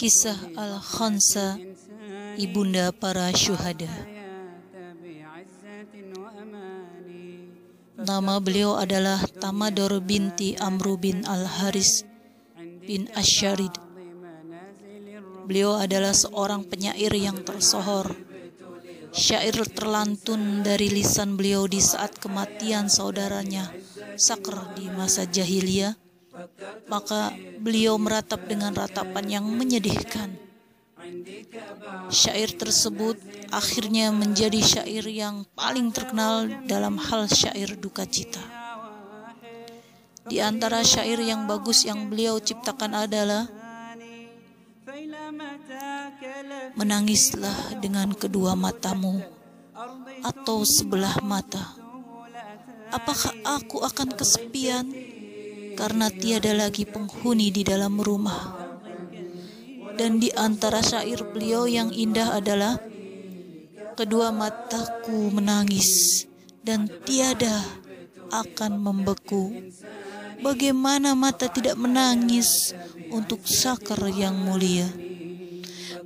Kisah Al-Khansa, ibunda para syuhada. Nama beliau adalah Tamador binti Amru bin Al-Haris bin Asyarid. Beliau adalah seorang penyair yang tersohor. Syair terlantun dari lisan beliau di saat kematian saudaranya Sakr di masa jahiliyah maka beliau meratap dengan ratapan yang menyedihkan. Syair tersebut akhirnya menjadi syair yang paling terkenal dalam hal syair duka cita. Di antara syair yang bagus yang beliau ciptakan adalah Menangislah dengan kedua matamu atau sebelah mata. Apakah aku akan kesepian? Karena tiada lagi penghuni di dalam rumah. Dan di antara syair beliau yang indah adalah kedua mataku menangis dan tiada akan membeku. Bagaimana mata tidak menangis untuk sakar yang mulia?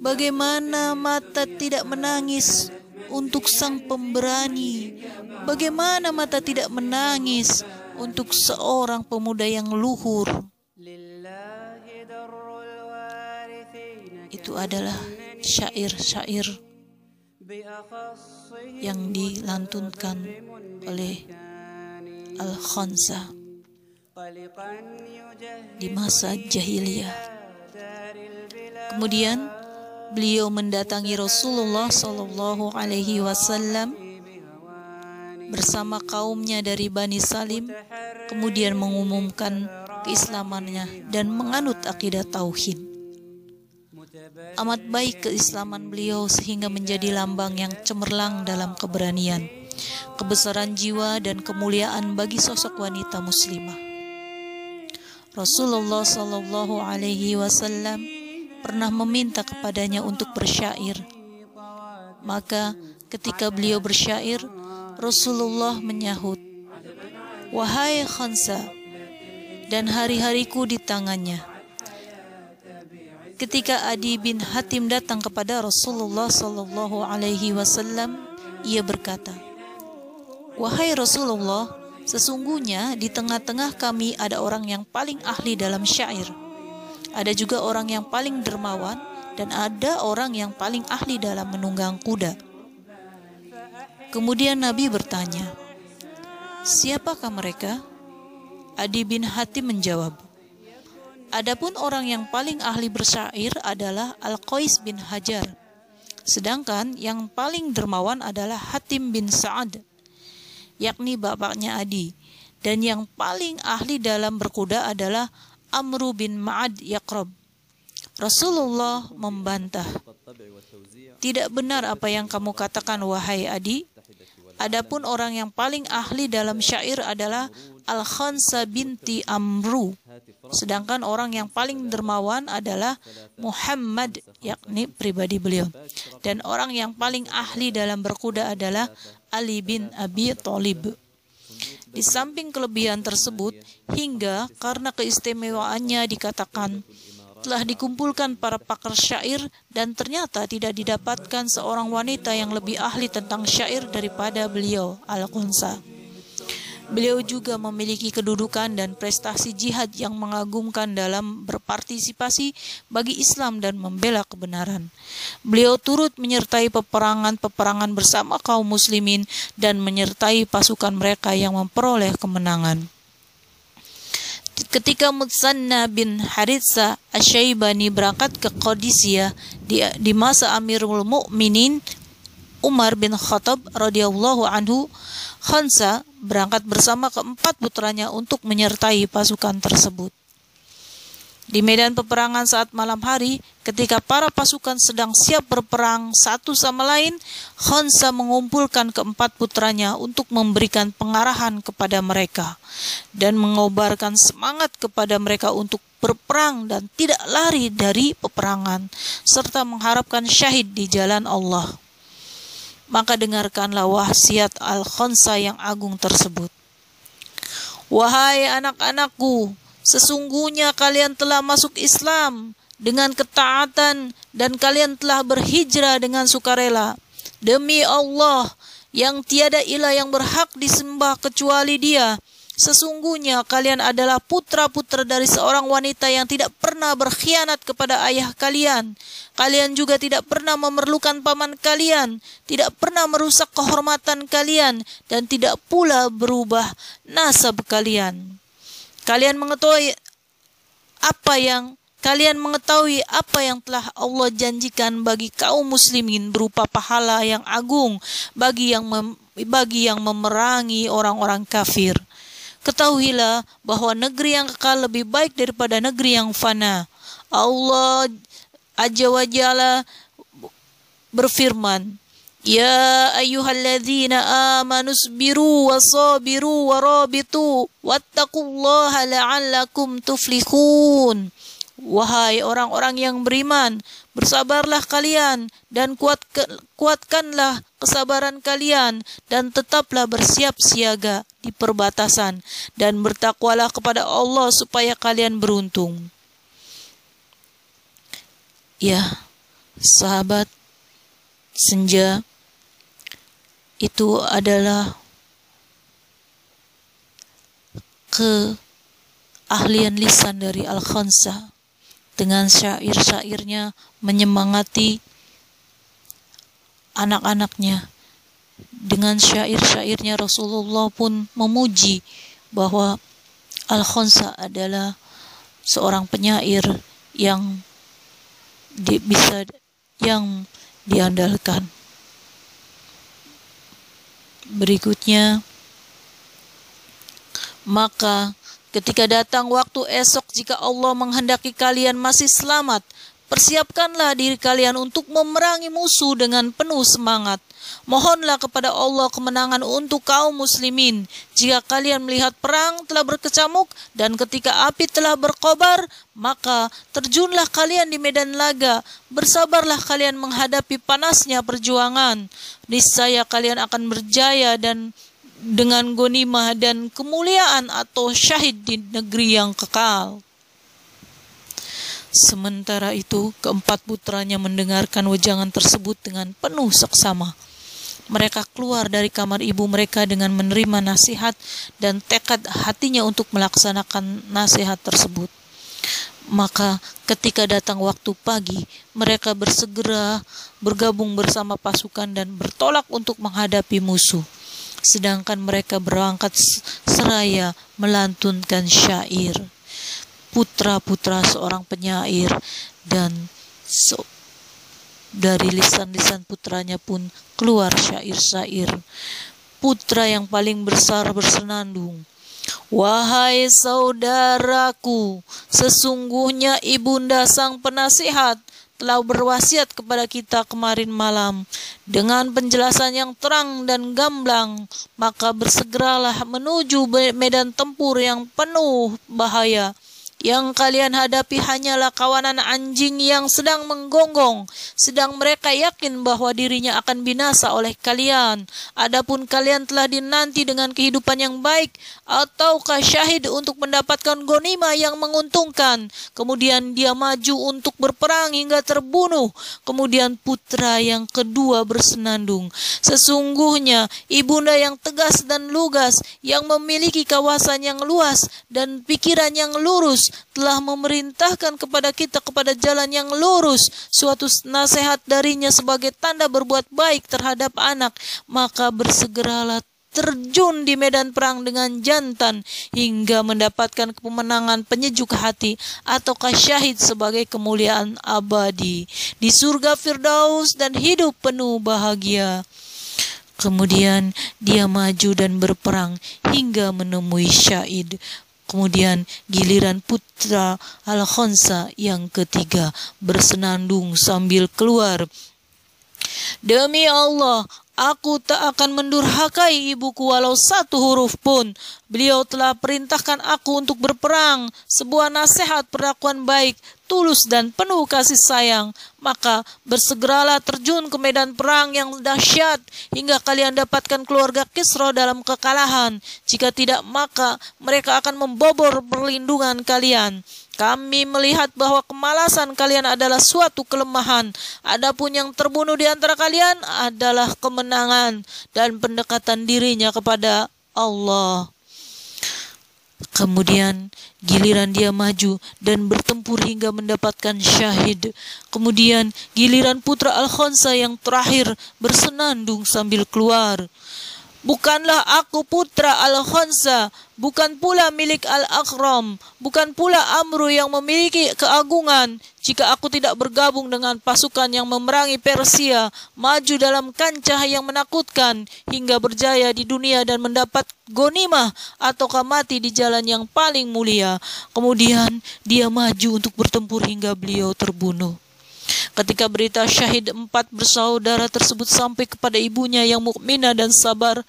Bagaimana mata tidak menangis untuk sang pemberani? Bagaimana mata tidak menangis untuk seorang pemuda yang luhur. Itu adalah syair-syair yang dilantunkan oleh Al-Khansa di masa jahiliyah. Kemudian beliau mendatangi Rasulullah Shallallahu Alaihi Wasallam bersama kaumnya dari Bani Salim, kemudian mengumumkan keislamannya dan menganut akidah tauhid. Amat baik keislaman beliau sehingga menjadi lambang yang cemerlang dalam keberanian, kebesaran jiwa dan kemuliaan bagi sosok wanita muslimah. Rasulullah Shallallahu Alaihi Wasallam pernah meminta kepadanya untuk bersyair. Maka ketika beliau bersyair, Rasulullah menyahut, "Wahai Khansa, dan hari-hariku di tangannya." Ketika Adi bin Hatim datang kepada Rasulullah Sallallahu Alaihi Wasallam, ia berkata, "Wahai Rasulullah, sesungguhnya di tengah-tengah kami ada orang yang paling ahli dalam syair. Ada juga orang yang paling dermawan dan ada orang yang paling ahli dalam menunggang kuda." Kemudian Nabi bertanya, "Siapakah mereka?" Adi bin Hatim menjawab, Adapun orang yang paling ahli bersyair adalah Al-Qais bin Hajar. Sedangkan yang paling dermawan adalah Hatim bin Sa'ad, yakni bapaknya Adi. Dan yang paling ahli dalam berkuda adalah Amru bin Ma'ad Yaqrab. Rasulullah membantah, Tidak benar apa yang kamu katakan wahai Adi. Adapun orang yang paling ahli dalam syair adalah Al-Khansa binti Amru. Sedangkan orang yang paling dermawan adalah Muhammad, yakni pribadi beliau. Dan orang yang paling ahli dalam berkuda adalah Ali bin Abi Thalib. Di samping kelebihan tersebut, hingga karena keistimewaannya dikatakan telah dikumpulkan para pakar syair dan ternyata tidak didapatkan seorang wanita yang lebih ahli tentang syair daripada beliau, Al-Qunsa. Beliau juga memiliki kedudukan dan prestasi jihad yang mengagumkan dalam berpartisipasi bagi Islam dan membela kebenaran. Beliau turut menyertai peperangan-peperangan bersama kaum muslimin dan menyertai pasukan mereka yang memperoleh kemenangan. Ketika Mutsanna bin Haritsa Asyaibani berangkat ke Qadisiyah di, di masa Amirul Mukminin Umar bin Khattab radhiyallahu anhu, Khansa berangkat bersama keempat putranya untuk menyertai pasukan tersebut. Di medan peperangan saat malam hari, ketika para pasukan sedang siap berperang satu sama lain, Khansa mengumpulkan keempat putranya untuk memberikan pengarahan kepada mereka dan mengobarkan semangat kepada mereka untuk berperang dan tidak lari dari peperangan, serta mengharapkan syahid di jalan Allah. Maka dengarkanlah wasiat Al-Khansa yang agung tersebut. Wahai anak-anakku, sesungguhnya kalian telah masuk Islam dengan ketaatan dan kalian telah berhijrah dengan sukarela. Demi Allah, yang tiada ilah yang berhak disembah kecuali Dia. Sesungguhnya kalian adalah putra-putra dari seorang wanita yang tidak pernah berkhianat kepada ayah kalian. Kalian juga tidak pernah memerlukan paman kalian, tidak pernah merusak kehormatan kalian, dan tidak pula berubah nasab kalian. Kalian mengetahui apa yang kalian mengetahui apa yang telah Allah janjikan bagi kaum muslimin berupa pahala yang agung bagi yang mem, bagi yang memerangi orang-orang kafir. Ketahuilah bahwa negeri yang kekal lebih baik daripada negeri yang fana. Allah Azza wa Jalla berfirman, Ya ayyuhalladzina amanu sabiru wa sabiru wa rabitu wattaqullaha la'allakum tuflihun. Wahai orang-orang yang beriman, bersabarlah kalian dan kuat, kuatkanlah kesabaran kalian dan tetaplah bersiap siaga di perbatasan dan bertakwalah kepada Allah supaya kalian beruntung. Ya, sahabat senja itu adalah keahlian lisan dari Al-Khansa dengan syair-syairnya menyemangati anak-anaknya. Dengan syair-syairnya Rasulullah pun memuji bahwa Al-Khonsa adalah seorang penyair yang di, bisa yang diandalkan. Berikutnya, maka ketika datang waktu esok jika Allah menghendaki kalian masih selamat, Persiapkanlah diri kalian untuk memerangi musuh dengan penuh semangat. Mohonlah kepada Allah kemenangan untuk kaum muslimin. Jika kalian melihat perang telah berkecamuk dan ketika api telah berkobar, maka terjunlah kalian di medan laga. Bersabarlah kalian menghadapi panasnya perjuangan. Niscaya kalian akan berjaya dan dengan gonimah dan kemuliaan atau syahid di negeri yang kekal. Sementara itu, keempat putranya mendengarkan wejangan tersebut dengan penuh seksama. Mereka keluar dari kamar ibu mereka dengan menerima nasihat dan tekad hatinya untuk melaksanakan nasihat tersebut. Maka ketika datang waktu pagi, mereka bersegera bergabung bersama pasukan dan bertolak untuk menghadapi musuh. Sedangkan mereka berangkat seraya melantunkan syair putra-putra seorang penyair dan so, dari lisan-lisan putranya pun keluar syair-syair. Putra yang paling besar bersenandung. Wahai saudaraku, sesungguhnya ibunda sang penasihat telah berwasiat kepada kita kemarin malam dengan penjelasan yang terang dan gamblang, maka bersegeralah menuju medan tempur yang penuh bahaya yang kalian hadapi hanyalah kawanan anjing yang sedang menggonggong, sedang mereka yakin bahwa dirinya akan binasa oleh kalian. Adapun kalian telah dinanti dengan kehidupan yang baik, ataukah syahid untuk mendapatkan gonima yang menguntungkan. Kemudian dia maju untuk berperang hingga terbunuh. Kemudian putra yang kedua bersenandung. Sesungguhnya ibunda yang tegas dan lugas, yang memiliki kawasan yang luas dan pikiran yang lurus, telah memerintahkan kepada kita kepada jalan yang lurus suatu nasihat darinya sebagai tanda berbuat baik terhadap anak maka bersegeralah terjun di medan perang dengan jantan hingga mendapatkan kemenangan penyejuk hati ataukah syahid sebagai kemuliaan abadi di surga Firdaus dan hidup penuh bahagia. Kemudian dia maju dan berperang hingga menemui syahid. Kemudian giliran putra Al-Khonsa yang ketiga bersenandung sambil keluar. Demi Allah, Aku tak akan mendurhakai ibuku walau satu huruf pun. Beliau telah perintahkan aku untuk berperang. Sebuah nasihat perlakuan baik tulus dan penuh kasih sayang, maka bersegeralah terjun ke medan perang yang dahsyat hingga kalian dapatkan keluarga Kisra dalam kekalahan. Jika tidak, maka mereka akan membobor perlindungan kalian. Kami melihat bahwa kemalasan kalian adalah suatu kelemahan. Adapun yang terbunuh di antara kalian adalah kemenangan dan pendekatan dirinya kepada Allah. Kemudian giliran dia maju dan bertempur hingga mendapatkan syahid. Kemudian giliran putra Al-Khansa yang terakhir bersenandung sambil keluar. Bukanlah aku putra Al-Khansa, bukan pula milik Al-Akram, bukan pula Amru yang memiliki keagungan. Jika aku tidak bergabung dengan pasukan yang memerangi Persia, maju dalam kancah yang menakutkan, hingga berjaya di dunia dan mendapat gonimah atau mati di jalan yang paling mulia. Kemudian dia maju untuk bertempur hingga beliau terbunuh. Ketika berita syahid empat bersaudara tersebut sampai kepada ibunya yang mukminah dan sabar,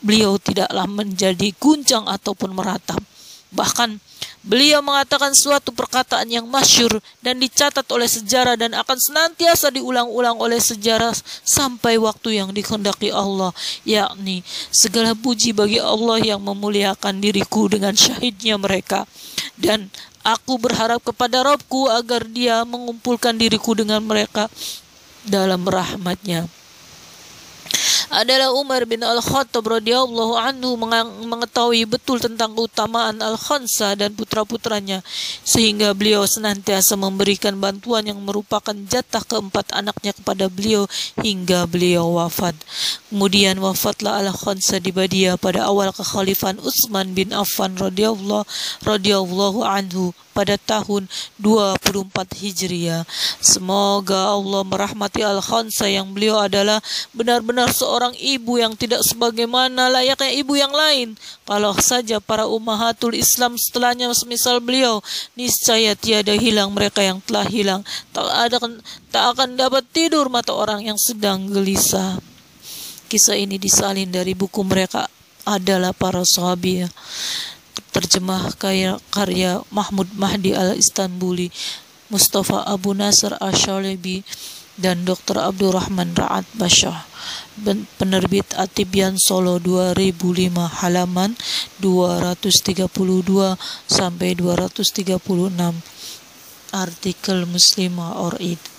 beliau tidaklah menjadi guncang ataupun meratap. Bahkan beliau mengatakan suatu perkataan yang masyur dan dicatat oleh sejarah dan akan senantiasa diulang-ulang oleh sejarah sampai waktu yang dikehendaki Allah, yakni segala puji bagi Allah yang memuliakan diriku dengan syahidnya mereka dan Aku berharap kepada Robku agar dia mengumpulkan diriku dengan mereka dalam rahmatnya adalah Umar bin Al-Khattab radhiyallahu anhu mengetahui betul tentang keutamaan Al-Khansa dan putra-putranya sehingga beliau senantiasa memberikan bantuan yang merupakan jatah keempat anaknya kepada beliau hingga beliau wafat. Kemudian wafatlah Al-Khansa di Badia pada awal kekhalifahan Utsman bin Affan radhiyallahu radhiyallahu anhu pada tahun 24 Hijriah. Semoga Allah merahmati Al-Khansa yang beliau adalah benar-benar seorang ibu yang tidak sebagaimana layaknya ibu yang lain. Kalau saja para ummahatul Islam setelahnya semisal beliau, niscaya tiada hilang mereka yang telah hilang. Tak ada tak akan dapat tidur mata orang yang sedang gelisah. Kisah ini disalin dari buku mereka adalah para sahabat terjemah karya, karya Mahmud Mahdi al-Istanbuli, Mustafa Abu Nasr Ashalebi, dan Dr. Abdurrahman Ra'at Bashah. Penerbit Atibian Solo 2005 halaman 232 sampai 236 artikel Muslimah or It